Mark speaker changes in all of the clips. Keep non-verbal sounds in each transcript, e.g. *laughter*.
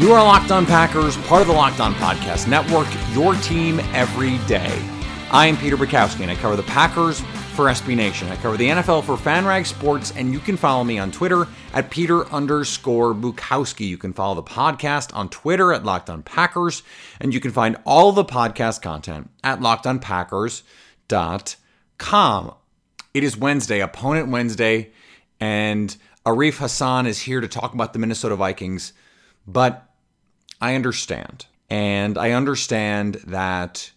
Speaker 1: You are Locked On Packers, part of the Locked On Podcast Network, your team every day. I am Peter Bukowski, and I cover the Packers for SB Nation. I cover the NFL for FanRag Sports, and you can follow me on Twitter at Peter underscore Bukowski. You can follow the podcast on Twitter at Locked On Packers, and you can find all the podcast content at LockedOnPackers.com. It is Wednesday, Opponent Wednesday, and Arif Hasan is here to talk about the Minnesota Vikings, but I understand. And I understand that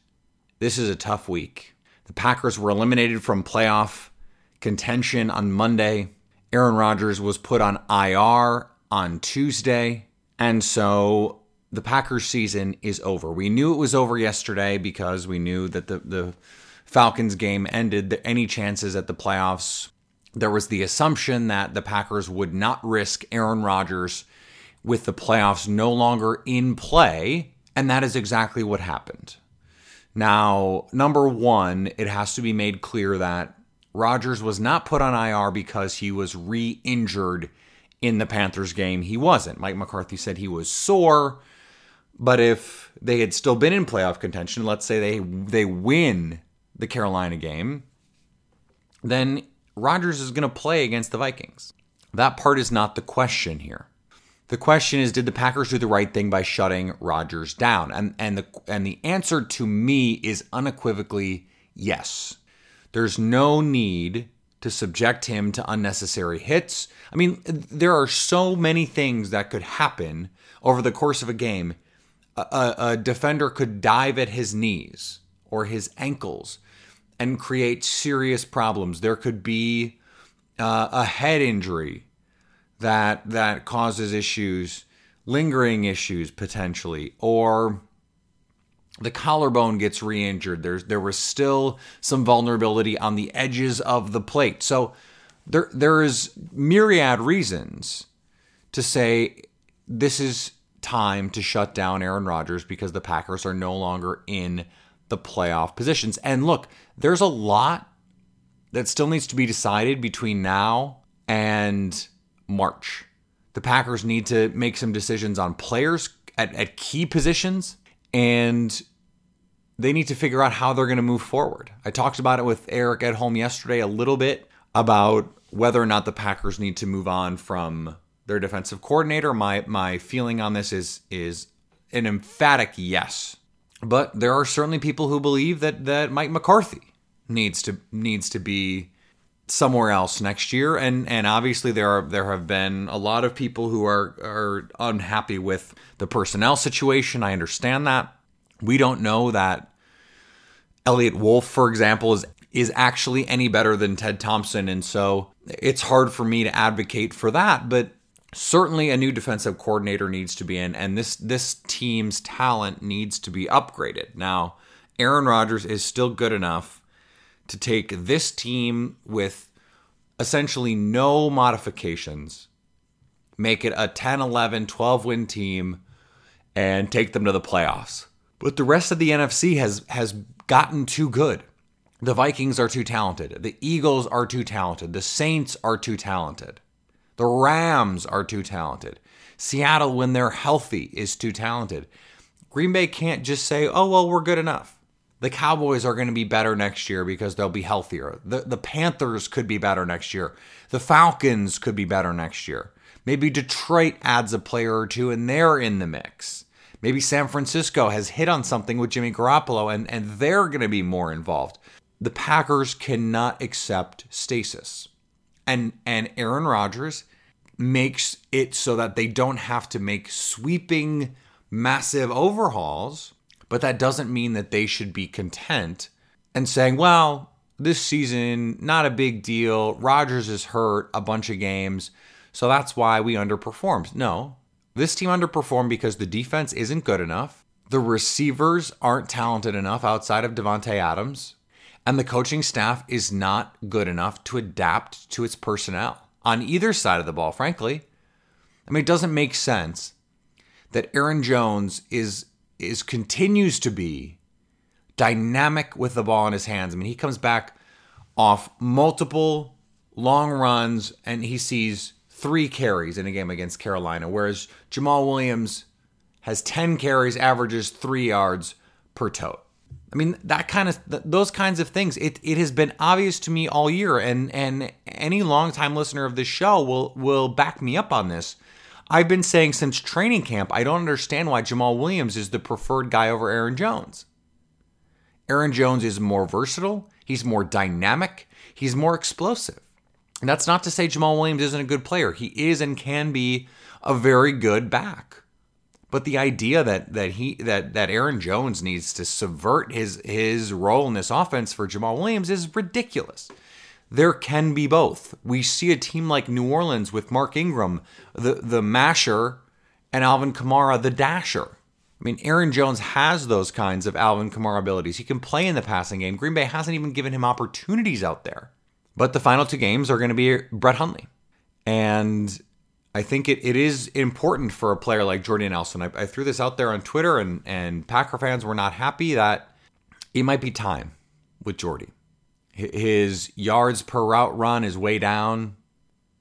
Speaker 1: this is a tough week. The Packers were eliminated from playoff contention on Monday. Aaron Rodgers was put on IR on Tuesday. And so the Packers season is over. We knew it was over yesterday because we knew that the, the Falcons game ended any chances at the playoffs. There was the assumption that the Packers would not risk Aaron Rodgers with the playoffs no longer in play, and that is exactly what happened. Now, number one, it has to be made clear that Rodgers was not put on IR because he was re injured in the Panthers game. He wasn't. Mike McCarthy said he was sore, but if they had still been in playoff contention, let's say they they win the Carolina game, then Rodgers is going to play against the Vikings. That part is not the question here. The question is, did the Packers do the right thing by shutting Rodgers down? And and the and the answer to me is unequivocally yes. There's no need to subject him to unnecessary hits. I mean, there are so many things that could happen over the course of a game. A, a, defender could dive at his knees or his ankles and create serious problems. There could be uh, a head injury that that causes issues, lingering issues potentially, or the collarbone gets re-injured. There's there was still some vulnerability on the edges of the plate. So there there is myriad reasons to say this is time to shut down Aaron Rodgers because the Packers are no longer in the playoff positions. And look, there's a lot that still needs to be decided between now and March. The Packers need to make some decisions on players at, at key positions, and they need to figure out how they're going to move forward. I talked about it with Eric at home yesterday a little bit about whether or not the Packers need to move on from their defensive coordinator. My my feeling on this is is an emphatic yes. But there are certainly people who believe that that Mike McCarthy needs to needs to be somewhere else next year. And and obviously there are there have been a lot of people who are are unhappy with the personnel situation. I understand that. We don't know that Eliot Wolf for example is is actually any better than Ted Thompson. And so it's hard for me to advocate for that but certainly a new defensive coordinator needs to be in and this this team's talent needs to be upgraded. Now Aaron Rodgers is still good enough to take this team with essentially no modifications, make it a 10, 11, 12 win team, and take them to the playoffs. But the rest of the NFC has has gotten too good. The Vikings are too talented. The Eagles are too talented. The Saints are too talented. The Rams are too talented. Seattle, when they're healthy, is too talented. Green Bay can't just say, oh, well, we're good enough. The Cowboys are going to be better next year because they'll be healthier. The the Panthers could be better next year. The Falcons could be better next year. Maybe Detroit adds a player or two and they're in the mix. Maybe San Francisco has hit on something with Jimmy Garoppolo and, and they're going to be more involved. The Packers cannot accept stasis. And and Aaron Rodgers makes it so that they don't have to make sweeping massive overhauls but that doesn't mean that they should be content and saying, well, this season, not a big deal. Rodgers is hurt a bunch of games, so that's why we underperformed. No, this team underperformed because the defense isn't good enough. The receivers aren't talented enough outside of Davante Adams, and the coaching staff is not good enough to adapt to its personnel on either side of the ball, frankly. I mean, it doesn't make sense that Aaron Jones is is continues to be dynamic with the ball in his hands. I mean, he comes back off multiple long runs and he sees three carries in a game against Carolina, whereas Jamaal Williams has 10 carries, averages three yards per tote. I mean, that kind of those kinds of things. It it has been obvious to me all year, and and any longtime listener of this show will will back me up on this. I've been saying since training camp, I don't understand why Jamaal Williams is the preferred guy over Aaron Jones. Aaron Jones is more versatile, he's more dynamic, he's more explosive. And that's not to say Jamaal Williams isn't a good player. He is and can be a very good back. But the idea that that he that that Aaron Jones needs to subvert his his role in this offense for Jamaal Williams is ridiculous there can be both. We see a team like New Orleans with Mark Ingram, the, the masher, and Alvin Kamara, the dasher. I mean, Aaron Jones has those kinds of Alvin Kamara abilities. He can play in the passing game. Green Bay hasn't even given him opportunities out there. But the final two games are going to be Brett Hundley. And I think it, it is important for a player like Jordy Nelson. I, I threw this out there on Twitter, and, and Packer fans were not happy that it might be time with Jordy. His yards per route run is way down.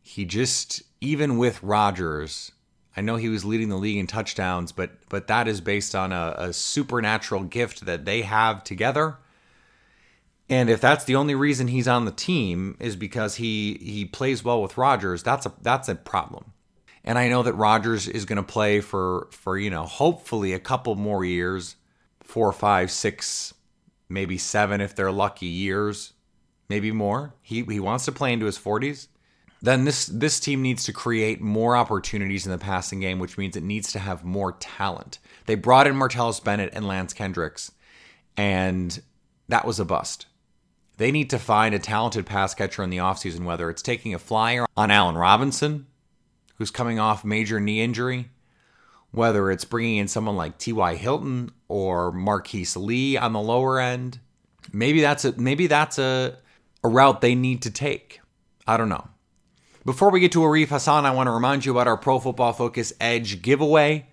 Speaker 1: He just, even with Rodgers, I know he was leading the league in touchdowns, but but that is based on a, a supernatural gift that they have together. And if that's the only reason he's on the team is because he he plays well with Rodgers, that's a that's a problem. And I know that Rodgers is going to play for for you know hopefully a couple more years, four, five, six, maybe seven if they're lucky years maybe more. He he wants to play into his 40s. Then this this team needs to create more opportunities in the passing game, which means it needs to have more talent. They brought in Martellus Bennett and Lance Kendricks, and that was a bust. They need to find a talented pass catcher in the offseason, whether it's taking a flyer on Allen Robinson, who's coming off major knee injury, whether it's bringing in someone like T.Y. Hilton or Marqise Lee on the lower end. Maybe that's a maybe that's a a route they need to take. I don't know. Before we get to Arif Hasan, I want to remind you about our Pro Football Focus Edge giveaway.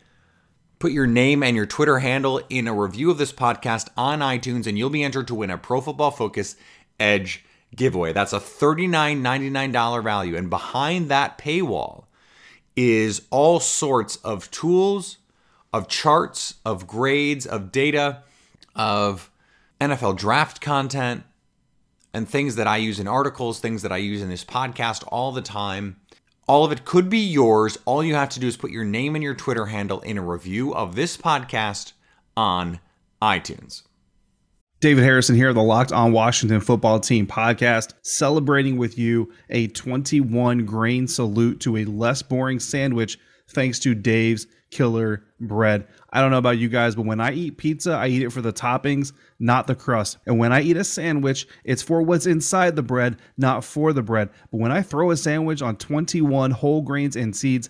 Speaker 1: Put your name and your Twitter handle in a review of this podcast on iTunes, and you'll be entered to win a Pro Football Focus Edge giveaway. That's a $39.99 value. And behind that paywall is all sorts of tools, of charts, of grades, of data, of NFL draft content, and things that I use in articles, things that I use in this podcast all the time. All of it could be yours. All you have to do is put your name and your Twitter handle in a review of this podcast on iTunes.
Speaker 2: David Harrison here, the Locked On Washington Football Team podcast, celebrating with you a 21 grain salute to a less boring sandwich thanks to Dave's Killer Bread. I don't know about you guys, but when I eat pizza, I eat it for the toppings not the crust. And when I eat a sandwich, it's for what's inside the bread, not for the bread. But when I throw a sandwich on 21 whole grains and seeds,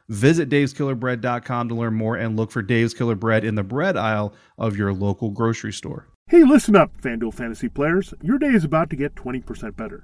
Speaker 2: Visit daveskillerbread.com to learn more and look for Dave's Killer Bread in the bread aisle of your local grocery store.
Speaker 3: Hey, listen up, FanDuel fantasy players. Your day is about to get 20% better.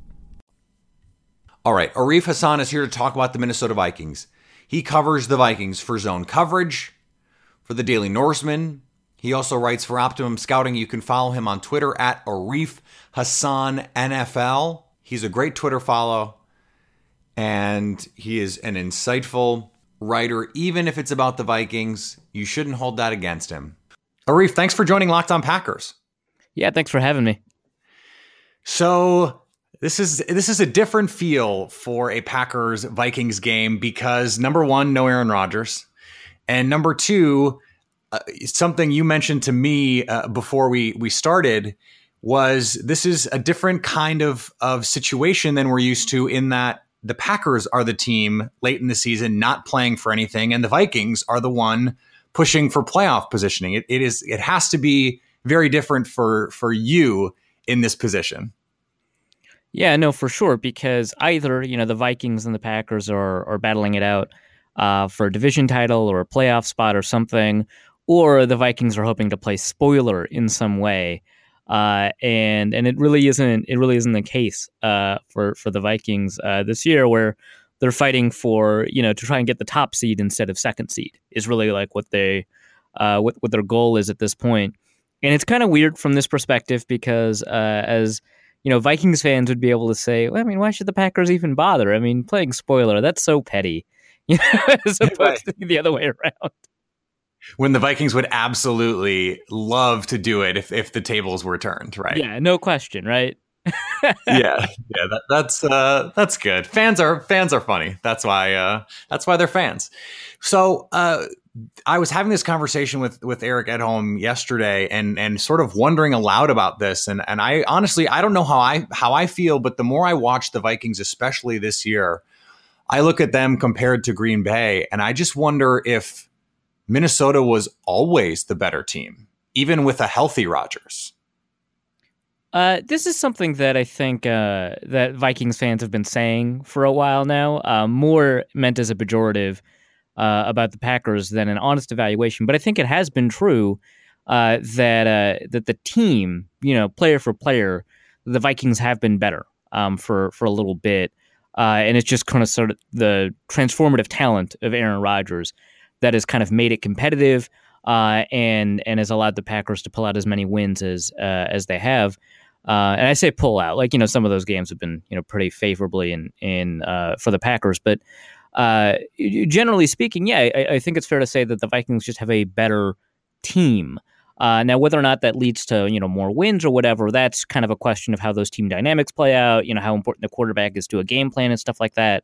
Speaker 1: All right, Arif Hasan is here to talk about the Minnesota Vikings. He covers the Vikings for zone coverage, for the Daily Norseman. He also writes for Optimum Scouting. You can follow him on Twitter at Arif Hasan NFL. He's a great Twitter follow, and he is an insightful writer. Even if it's about the Vikings, you shouldn't hold that against him. Arif, thanks for joining Locked On Packers.
Speaker 4: Yeah, thanks for having me.
Speaker 1: So this is this is a different feel for a Packers Vikings game because number one, no Aaron Rodgers, and number two, uh, something you mentioned to me uh, before we we started was this is a different kind of of situation than we're used to in that the Packers are the team late in the season not playing for anything, and the Vikings are the one pushing for playoff positioning. It, it is it has to be very different for for you in this position.
Speaker 4: Yeah, no, for sure. Because either you know the Vikings and the Packers are are battling it out uh, for a division title or a playoff spot or something, or the Vikings are hoping to play spoiler in some way. Uh, and and it really isn't it really isn't the case uh, for for the Vikings uh, this year, where they're fighting for you know to try and get the top seed instead of second seed is really like what they uh, what what their goal is at this point. And it's kind of weird from this perspective because uh, as you know, Vikings fans would be able to say, well, I mean, why should the Packers even bother? I mean, playing spoiler, that's so petty, *laughs* you know, as opposed right. to the other way around.
Speaker 1: When the Vikings would absolutely love to do it if, if the tables were turned, right?
Speaker 4: Yeah, no question, right?
Speaker 1: Yeah, *laughs* yeah, that, that's uh, that's good. Fans are fans are funny. That's why uh, that's why they're fans. So uh, I was having this conversation with with Eric at home yesterday, and and sort of wondering aloud about this. And and I honestly I don't know how I how I feel, but the more I watch the Vikings, especially this year, I look at them compared to Green Bay, and I just wonder if Minnesota was always the better team, even with a healthy Rodgers.
Speaker 4: Uh, this is something that I think uh, that Vikings fans have been saying for a while now, uh, more meant as a pejorative uh, about the Packers than an honest evaluation. But I think it has been true uh, that that the team, you know, player for player, the Vikings have been better um, for for a little bit, and it's just kind of sort of the transformative talent of Aaron Rodgers that has kind of made it competitive. And and has allowed the Packers to pull out as many wins as as they have. Uh, and I say pull out, like you know, some of those games have been you know pretty favorably in in uh, for the Packers, but uh, generally speaking, yeah, I, I, think it's fair to say that the Vikings just have a better team. Uh, now, whether or not that leads to you know more wins or whatever, that's kind of a question of how those team dynamics play out. You know how important the quarterback is to a game plan and stuff like that.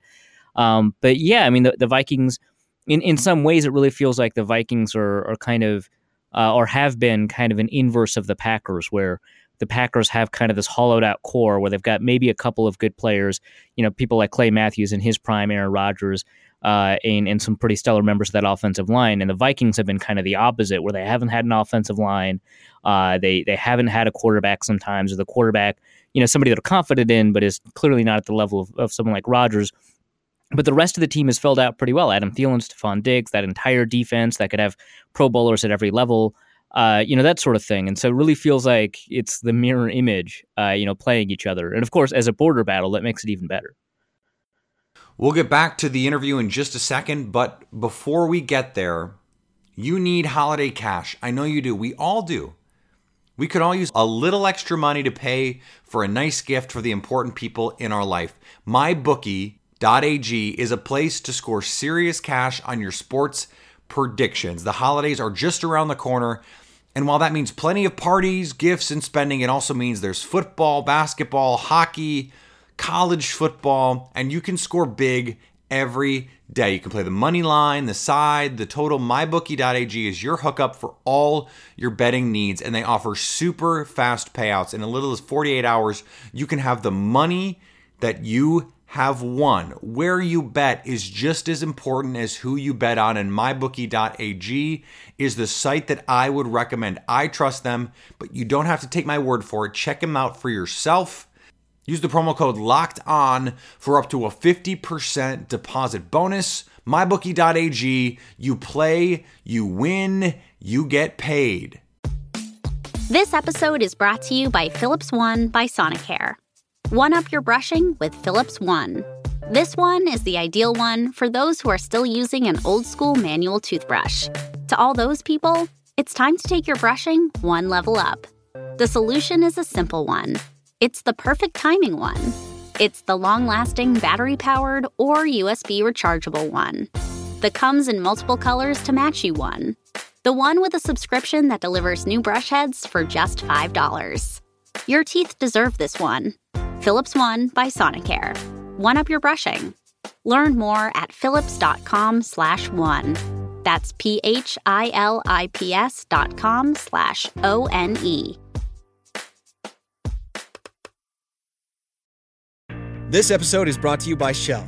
Speaker 4: Um, but yeah, I mean the, the Vikings, in in some ways, it really feels like the Vikings are are kind of uh, or have been kind of an inverse of the Packers, where the Packers have kind of this hollowed out core where they've got maybe a couple of good players, you know, people like Clay Matthews in his prime, Aaron Rodgers, uh, and, and some pretty stellar members of that offensive line. And the Vikings have been kind of the opposite, where they haven't had an offensive line. Uh, they they haven't had a quarterback sometimes, or the quarterback, you know, somebody they're confident in, but is clearly not at the level of, of someone like Rodgers. But the rest of the team is filled out pretty well. Adam Thielen, Stefon Diggs, that entire defense that could have Pro Bowlers at every level uh, you know that sort of thing. And so it really feels like it's the mirror image, uh, you know, playing each other. And of course, as a border battle, that makes it even better.
Speaker 1: We'll get back to the interview in just a second, but before we get there, You need holiday cash. I know you do. We all do. We could all use a little extra money to pay for a nice gift for the important people in our life. MyBookie.ag is a place to score serious cash on your sports predictions. The holidays are just around the corner. And while that means plenty of parties, gifts, and spending, it also means there's football, basketball, hockey, college football, and you can score big every day. You can play the money line, the side, the total. MyBookie.ag is your hookup for all your betting needs, and they offer super fast payouts. In as little as 48 hours, you can have the money that you have won. Where you bet is just as important as who you bet on, and mybookie.ag is the site that I would recommend. I trust them, but you don't have to take my word for it. Check them out for yourself. Use the promo code locked on for up to a 50% deposit bonus. MyBookie.ag. You play, you win, you get paid.
Speaker 5: This episode is brought to you by Philips One by Sonicare. One up your brushing with Philips One. This one is the ideal one for those who are still using an old school manual toothbrush. To all those people, it's time to take your brushing one level up. The solution is a simple one it's the perfect timing one. It's the long lasting battery powered or USB rechargeable one. The comes in multiple colors to match you one. The one with a subscription that delivers new brush heads for just $5. Your teeth deserve this one. Philips One by Sonicare. One up your brushing. Learn more at philips.com slash one. That's P-H-I-L-I-P-S dot com slash O-N-E.
Speaker 6: This episode is brought to you by Shell.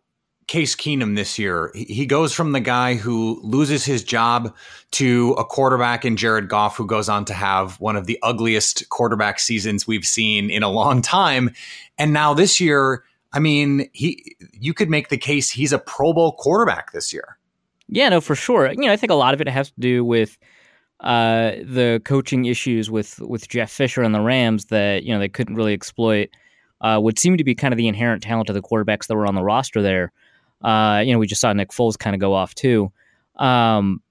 Speaker 1: Case Keenum this year? He goes from the guy who loses his job to a quarterback in Jared Goff who goes on to have one of the ugliest quarterback seasons we've seen in a long time. And now this year, I mean, he you could make the case he's a Pro Bowl quarterback this year.
Speaker 4: Yeah, no, for sure. You know, I think a lot of it has to do with uh, the coaching issues with with Jeff Fisher and the Rams that you know they couldn't really exploit uh, would seem to be kind of the inherent talent of the quarterbacks that were on the roster there. Uh, you know, we just saw Nick Foles kind of go off too. Um,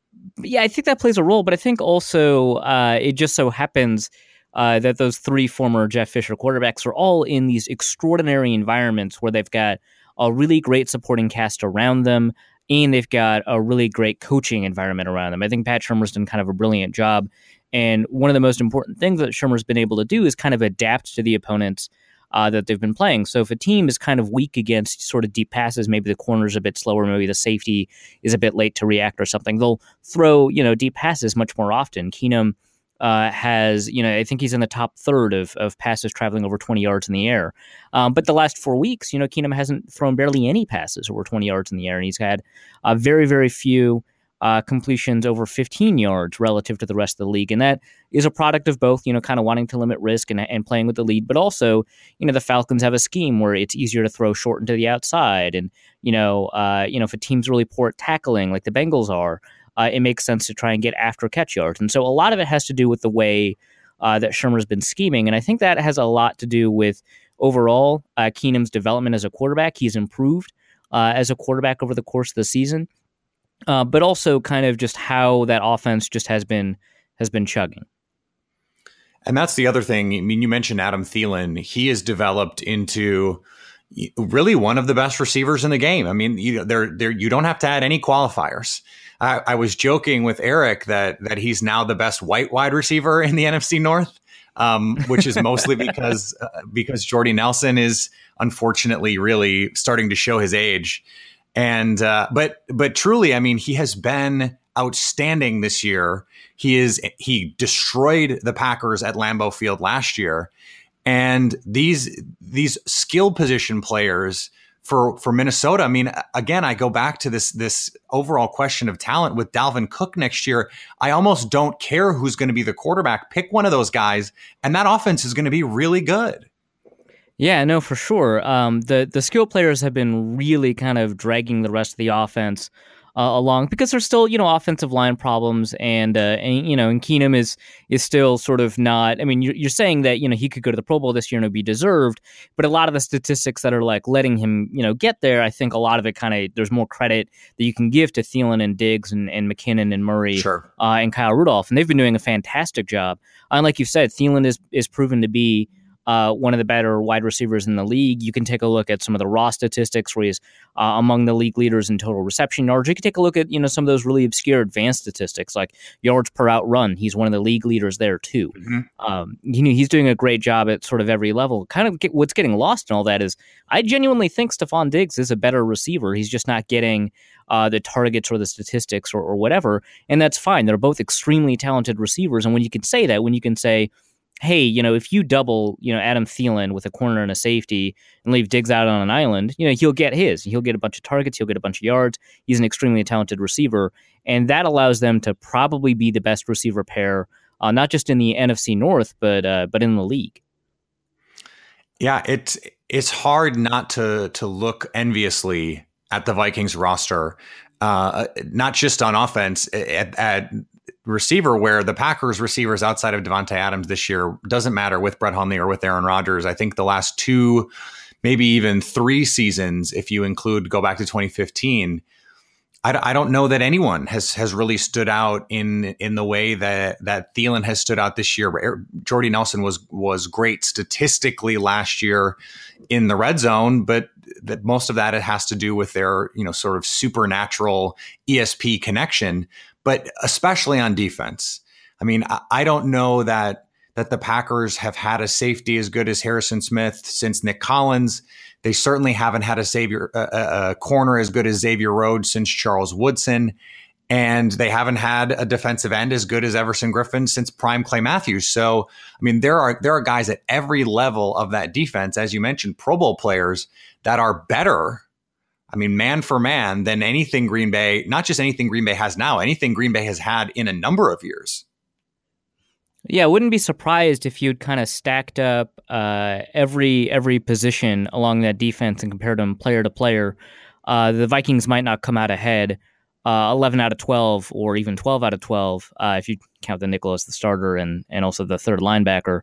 Speaker 4: yeah, I think that plays a role, but I think also uh, it just so happens uh, that those three former Jeff Fisher quarterbacks are all in these extraordinary environments where they've got a really great supporting cast around them and they've got a really great coaching environment around them. I think Pat Shurmur's done kind of a brilliant job. And one of the most important things that Shurmur's been able to do is kind of adapt to the opponents uh, that they've been playing. So if a team is kind of weak against sort of deep passes, maybe the corner's a bit slower, maybe the safety is a bit late to react or something, they'll throw you know deep passes much more often. Keenum. Uh, has you know I think he's in the top third of, of passes traveling over 20 yards in the air. Um, but the last four weeks, you know, Keenum hasn't thrown barely any passes over 20 yards in the air, and he's had uh, very very few uh, completions over 15 yards relative to the rest of the league. And that is a product of both, you know, kind of wanting to limit risk and, and playing with the lead, but also, you know, the Falcons have a scheme where it's easier to throw short into the outside. And, you know, uh, you know, if a team's really poor at tackling like the Bengals are, uh, it makes sense to try and get after catch yards. And so a lot of it has to do with the way uh, that Shurmur's been scheming. And I think that has a lot to do with overall uh, Keenum's development as a quarterback. He's improved uh, as a quarterback over the course of the season uh, but also kind of just how that offense just has been has been chugging.
Speaker 1: And that's the other thing. I mean, you mentioned Adam Thielen. He has developed into really one of the best receivers in the game. I mean, you there, there, you don't have to add any qualifiers. I, I, was joking with Eric that that he's now the best white wide receiver in the *laughs* NFC North, um, which is mostly *laughs* because uh, because Jordy Nelson is unfortunately really starting to show his age. And uh, but but truly, I mean, he has been outstanding this year. He is he destroyed the Packers at Lambeau Field last year, and these these skill position players for for Minnesota. I mean, again, I go back to this this overall question of talent with Dalvin Cook next year. I almost don't care who's going to be the quarterback. Pick one of those guys, and that offense is going to be really good.
Speaker 4: Yeah, no, for sure. Um, the the skill players have been really kind of dragging the rest of the offense uh, along because there's still you know offensive line problems and uh, and you know and Keenum is is still sort of not. I mean, you're, you're saying that you know he could go to the Pro Bowl this year and it'd be deserved, but a lot of the statistics that are like letting him you know get there, I think a lot of it kind of there's more credit that you can give to Thielen and Diggs and, and McKinnon and Murray
Speaker 1: sure.
Speaker 4: uh, and Kyle Rudolph, and they've been doing a fantastic job. And like you said, Thielen is is proven to be uh, one of the better wide receivers in the league. You can take a look at some of the raw statistics where he's uh, among the league leaders in total reception yards. You can take a look at you know some of those really obscure advanced statistics like yards per route run. He's one of the league leaders there too.
Speaker 1: Mm-hmm.
Speaker 4: Um, you know he's doing a great job at sort of every level. Kind of get, what's getting lost in all that is I genuinely think Stefon Diggs is a better receiver. He's just not getting uh, the targets or the statistics or, or whatever, and that's fine. They're both extremely talented receivers, and when you can say that, when you can say hey, you know, if you double, you know, Adam Thielen with a corner and a safety and leave Diggs out on an island, you know, he'll get his. He'll get a bunch of targets. He'll get a bunch of yards. He's an extremely talented receiver. And that allows them to probably be the best receiver pair, uh, not just in the NFC North, but uh, but in the league.
Speaker 1: Yeah, it's it's hard not to to look enviously at the Vikings roster, uh, not just on offense, at, at receiver where the Packers receivers outside of Davante Adams this year doesn't matter with Brett Hundley or with Aaron Rodgers. I think the last two, maybe even three seasons, if you include go back to 2015, I, I don't know that anyone has has really stood out in in the way that that Thielen has stood out this year. Jordy Nelson was was great statistically last year in the red zone, but that most of that it has to do with their you know sort of supernatural ESP connection but especially on defense. I mean, I, I don't know that that the Packers have had a safety as good as Harrison Smith since Nick Collins. They certainly haven't had a savior a, a corner as good as Xavier Rhodes since Charles Woodson. And they haven't had a defensive end as good as Everson Griffen since prime Clay Matthews. So, I mean, there are there are guys at every level of that defense, as you mentioned, Pro Bowl players that are better I mean, man for man, than anything Green Bay, not just anything Green Bay has now, anything Green Bay has had in a number of years.
Speaker 4: Yeah, I wouldn't be surprised if you'd kind of stacked up uh, every every position along that defense and compared them player to player. Uh, the Vikings might not come out ahead uh, 11 out of 12 or even 12 out of 12 uh, if you count the nickel as the starter and, and also the third linebacker.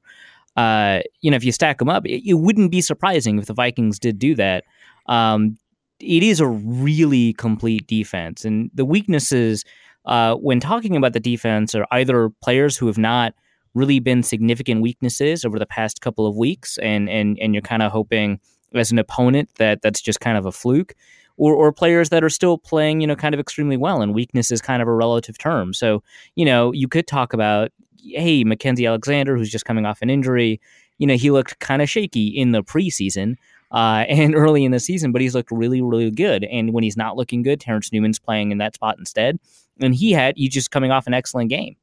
Speaker 4: Uh, you know, if you stack them up, it, it, wouldn't be surprising if the Vikings did do that. Um, it is a really complete defense. And the weaknesses, uh, when talking about the defense, are either players who have not really been significant weaknesses over the past couple of weeks, and and and you're kind of hoping as an opponent that that's just kind of a fluke. Or, or players that are still playing, you know, kind of extremely well, and weakness is kind of a relative term. So, you know, you could talk about, hey, Mackensie Alexander, who's just coming off an injury, you know, he looked kind of shaky in the preseason uh, *laughs* and early in the season, but he's looked really, really good. And when he's not looking good, Terence Newman's playing in that spot instead. And he had, he's just coming off an excellent game.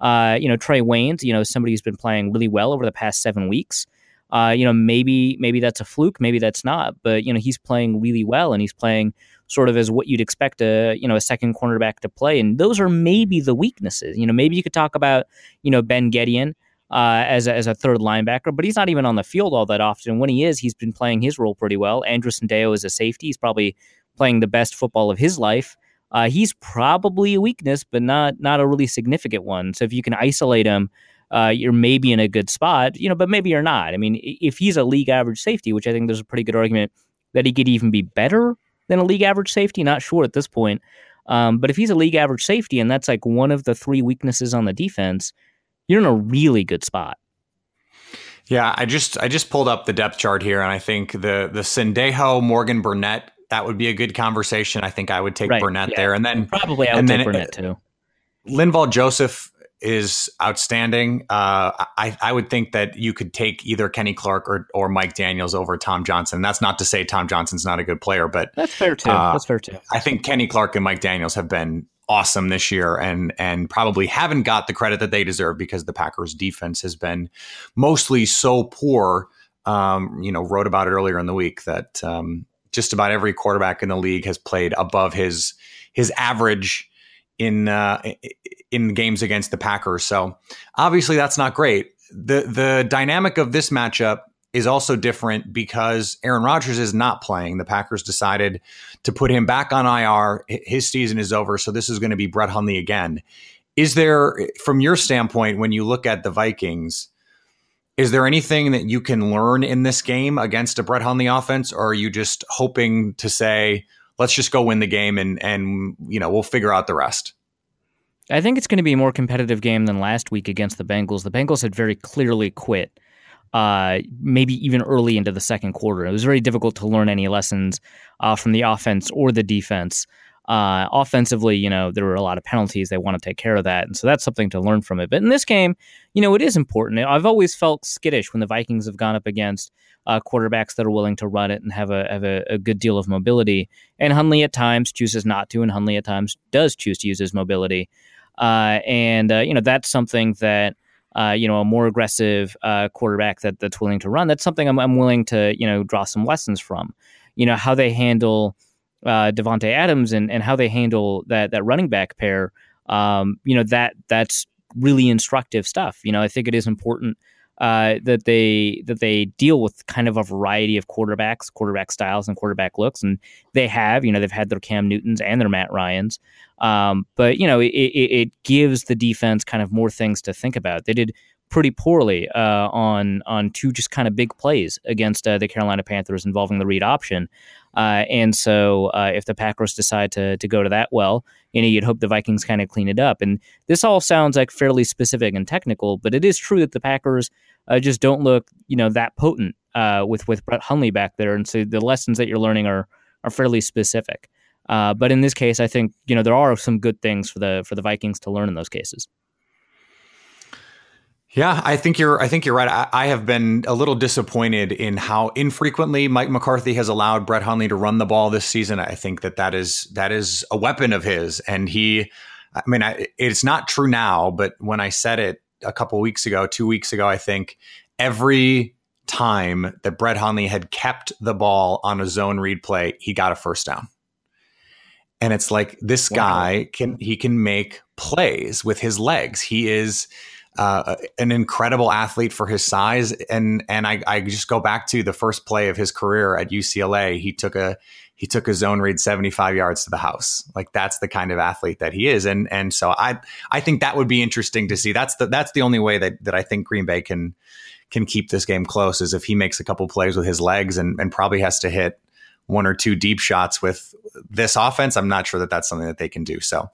Speaker 4: Uh, you know, Trae Waynes, you know, somebody who's been playing really well over the past seven weeks. Uh, you know, maybe maybe that's a fluke, maybe that's not, but you know, he's playing really well, and he's playing sort of as what you'd expect a you know a second cornerback to play, and those are maybe the weaknesses. You know, maybe you could talk about you know Ben Gedeon uh, as, a, as a third linebacker, but he's not even on the field all that often. When he is, he's been playing his role pretty well. Andrew Sendejo is a safety. He's probably playing the best football of his life. Uh, he's probably a weakness, but not not a really significant one. So if you can isolate him, uh, you're maybe in a good spot, you know, but maybe you're not. I mean, if he's a league average safety, which I think there's a pretty good argument that he could even be better than a league average safety, not sure at this point. Um, but if he's a league average safety and that's like one of the three weaknesses on the defense, you're in a really good spot.
Speaker 1: Yeah, I just I just pulled up the depth chart here, and I think the the Sendejo Morgan Burnett that would be a good conversation. I think I would take right, Burnett yeah. there, and then
Speaker 4: probably I would take Burnett too.
Speaker 1: Linval Joseph is outstanding. Uh, I, I would think that you could take either Kenny Clark or, or Mike Daniels over Tom Johnson. That's not to say Tom Johnson's not a good player, but
Speaker 4: that's fair too. Uh, that's fair too.
Speaker 1: I think Kenny Clark and Mike Daniels have been awesome this year and and probably haven't got the credit that they deserve because the Packers defense has been mostly so poor. Um, you know, wrote about it earlier in the week that um, just about every quarterback in the league has played above his his average in uh, in games against the Packers. So obviously that's not great. The the dynamic of this matchup is also different because Aaron Rodgers is not playing. The Packers decided to put him back on IR. His season is over, so this is going to be Brett Hundley again. Is there, from your standpoint, when you look at the Vikings, is there anything that you can learn in this game against a Brett Hundley offense, or are you just hoping to say, let's just go win the game and and you know we'll figure out the rest?
Speaker 4: I think it's going to be a more competitive game than last week against the Bengals. The Bengals had very clearly quit, uh, maybe even early into the second quarter. It was very difficult to learn any lessons uh, from the offense or the defense. Uh, offensively, you know, there were a lot of penalties. They want to take care of that. And so that's something to learn from it. But in this game, you know, it is important. I've always felt skittish when the Vikings have gone up against uh, quarterbacks that are willing to run it and have a have a, a, good deal of mobility. And Hundley at times chooses not to, and Hundley at times does choose to use his mobility. Uh, and uh, you know that's something that uh, you know a more aggressive uh, quarterback that that's willing to run. That's something I'm, I'm willing to you know draw some lessons from. You know how they handle uh, Davante Adams and, and how they handle that that running back pair. Um, you know that that's really instructive stuff. You know I think it is important uh, that they that they deal with kind of a variety of quarterbacks, quarterback styles, and quarterback looks, and they have. You know, they've had their Cam Newtons and their Matt Ryan's, um, but you know, it, it, it, gives the defense kind of more things to think about. They did pretty poorly uh, on on two just kind of big plays against uh, the Carolina Panthers involving the read option. Uh, and so, uh, if the Packers decide to to go to that well, you know, you'd hope the Vikings kind of clean it up. And this all sounds like fairly specific and technical, but it is true that the Packers uh, just don't look, you know, that potent uh, with with Brett Hundley back there. And so, the lessons that you're learning are are fairly specific. but in this case, I think you know there are some good things for the for the Vikings to learn in those cases.
Speaker 1: Yeah, I think you're. I think you're right. I, I, have been a little disappointed in how infrequently Mike McCarthy has allowed Brett Hundley to run the ball this season. I think that that is that is a weapon of his, and he. I mean, I, it's not true now, but when I said it a couple weeks ago, two weeks ago, I think every time that Brett Hundley had kept the ball on a zone read play, he got a first down. And it's like this guy can he can make plays with his legs. He is uh, an incredible athlete for his size. And and I, I just go back to the first play of his career at UCLA. He took a he took a zone read 75 yards to the house. Like that's the kind of athlete that he is. And and so I I think that would be interesting to see. That's the that's the only way that that I think Green Bay can can keep this game close is if he makes a couple plays with his legs and and probably has to hit one or two deep shots with this offense. I'm not sure that that's something that they can do. So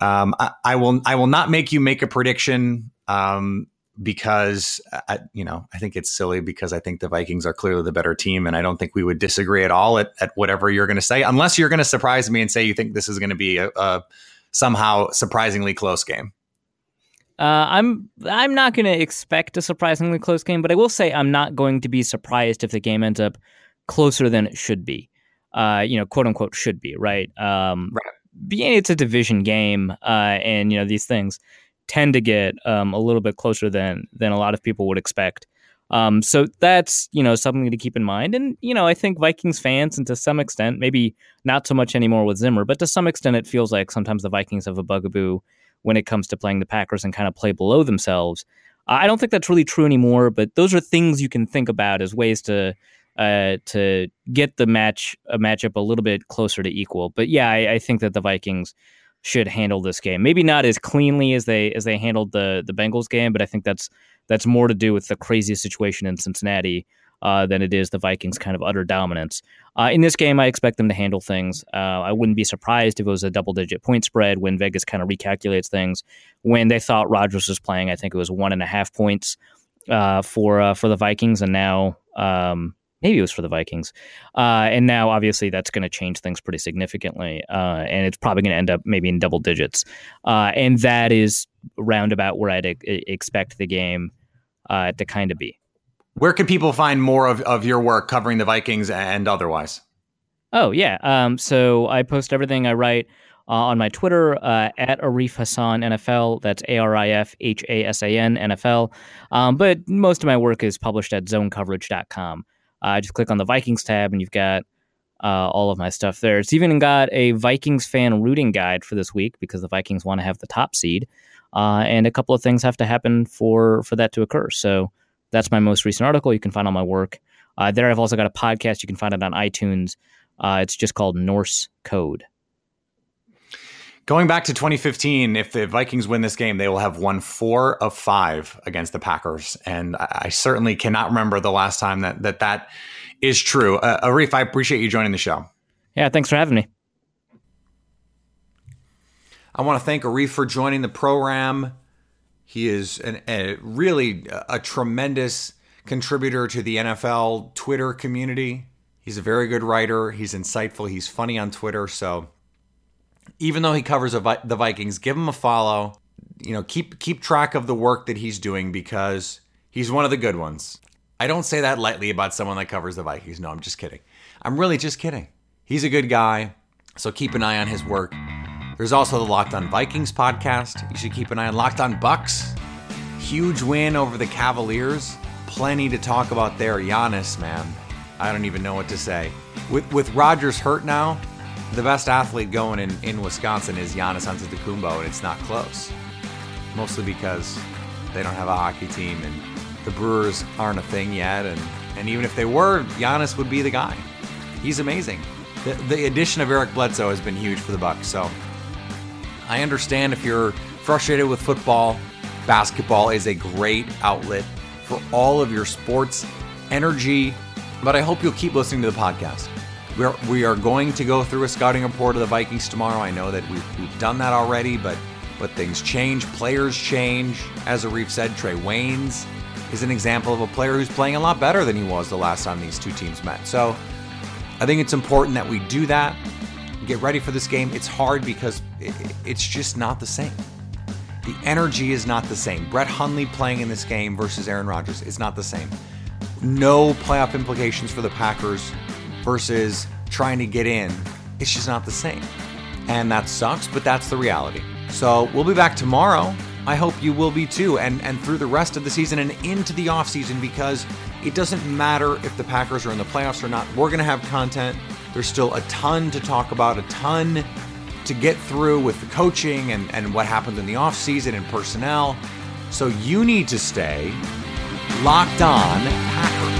Speaker 1: um, I, I will I will not make you make a prediction um, because I, you know I think it's silly because I think the Vikings are clearly the better team, and I don't think we would disagree at all at, at whatever you're going to say, unless you're going to surprise me and say you think this is going to be a, a somehow surprisingly close game.
Speaker 4: Uh, I'm I'm not going to expect a surprisingly close game, but I will say I'm not going to be surprised if the game ends up closer than it should be. Uh, you know, quote unquote should be right. Um, right. Being it's a division game, uh, and you know these things tend to get um, a little bit closer than than a lot of people would expect. Um, so that's you know something to keep in mind, and you know I think Vikings fans, and to some extent, maybe not so much anymore with Zimmer, but to some extent, it feels like sometimes the Vikings have a bugaboo when it comes to playing the Packers and kind of play below themselves. I don't think that's really true anymore, but those are things you can think about as ways to uh, to get the match a matchup a little bit closer to equal. But yeah, I, I think that the Vikings should handle this game. Maybe not as cleanly as they as they handled the the Bengals game, but I think that's that's more to do with the crazy situation in Cincinnati uh, than it is the Vikings' kind of utter dominance. Uh, in this game, I expect them to handle things. Uh, I wouldn't be surprised if it was a double digit point spread when Vegas kind of recalculates things. When they thought Rodgers was playing, I think it was one and a half points uh, for uh, for the Vikings, and now. Um, maybe it was for the Vikings. Uh, and now, obviously, that's going to change things pretty significantly. Uh, and it's probably going to end up maybe in double digits. Uh, and that is roundabout where I'd e- expect the game uh, to kind of be.
Speaker 1: Where can people find more of, of your work covering the Vikings and otherwise?
Speaker 4: Oh, yeah. Um, so I post everything I write. Uh, on my Twitter uh, at Arif Hasan NFL. That's A R I F H A S A N NFL. Um, but most of my work is published at zonecoverage.com. Uh, just click on the Vikings tab, and you've got uh, all of my stuff there. It's even got a Vikings fan rooting guide for this week because the Vikings want to have the top seed, uh, and a couple of things have to happen for for that to occur. So that's my most recent article. You can find all my work uh, there. I've also got a podcast. You can find it on iTunes. Uh, it's just called Norse Code.
Speaker 1: Going back to 2015, if the Vikings win this game, they will have won four of five against the Packers, and I, I certainly cannot remember the last time that that that is true. Uh, Arif, I appreciate you joining the show.
Speaker 4: Yeah, thanks for having me.
Speaker 1: I want to thank Arif for joining the program. He is an, a really a tremendous contributor to the NFL Twitter community. He's a very good writer. He's insightful. He's funny on Twitter. So even though he covers Vi- the Vikings, give him a follow. You know, keep keep track of the work that he's doing because he's one of the good ones. I don't say that lightly about someone that covers the Vikings. No, I'm just kidding. I'm really just kidding. He's a good guy, so keep an eye on his work. There's also the Locked On Vikings podcast. You should keep an eye on Locked On Bucks. Huge win over the Cavaliers. Plenty to talk about there. Giannis, man. I don't even know what to say. With with Rodgers hurt now, the best athlete going in, in Wisconsin is Giannis Antetokounmpo, and it's not close. Mostly because they don't have a hockey team, and the Brewers aren't a thing yet. And, and even if they were, Giannis would be the guy. He's amazing. The, the addition of Eric Bledsoe has been huge for the Bucks. So I understand if you're frustrated with football, basketball is a great outlet for all of your sports energy. But I hope you'll keep listening to the podcast. We're, we are going to go through a scouting report of the Vikings tomorrow. I know that we've, we've done that already, but but things change, players change. As Arif said, Trae Waynes is an example of a player who's playing a lot better than he was the last time these two teams met. So I think it's important that we do that. Get ready for this game. It's hard because it, it's just not the same. The energy is not the same. Brett Hundley playing in this game versus Aaron Rodgers is not the same. No playoff implications for the Packers versus trying to get in. It's just not the same. And that sucks, but that's the reality. So we'll be back tomorrow. I hope you will be too, and, and through the rest of the season and into the offseason because it doesn't matter if the Packers are in the playoffs or not. We're going to have content. There's still a ton to talk about, a ton to get through with the coaching and, and what happens in the offseason and personnel. So you need to stay locked on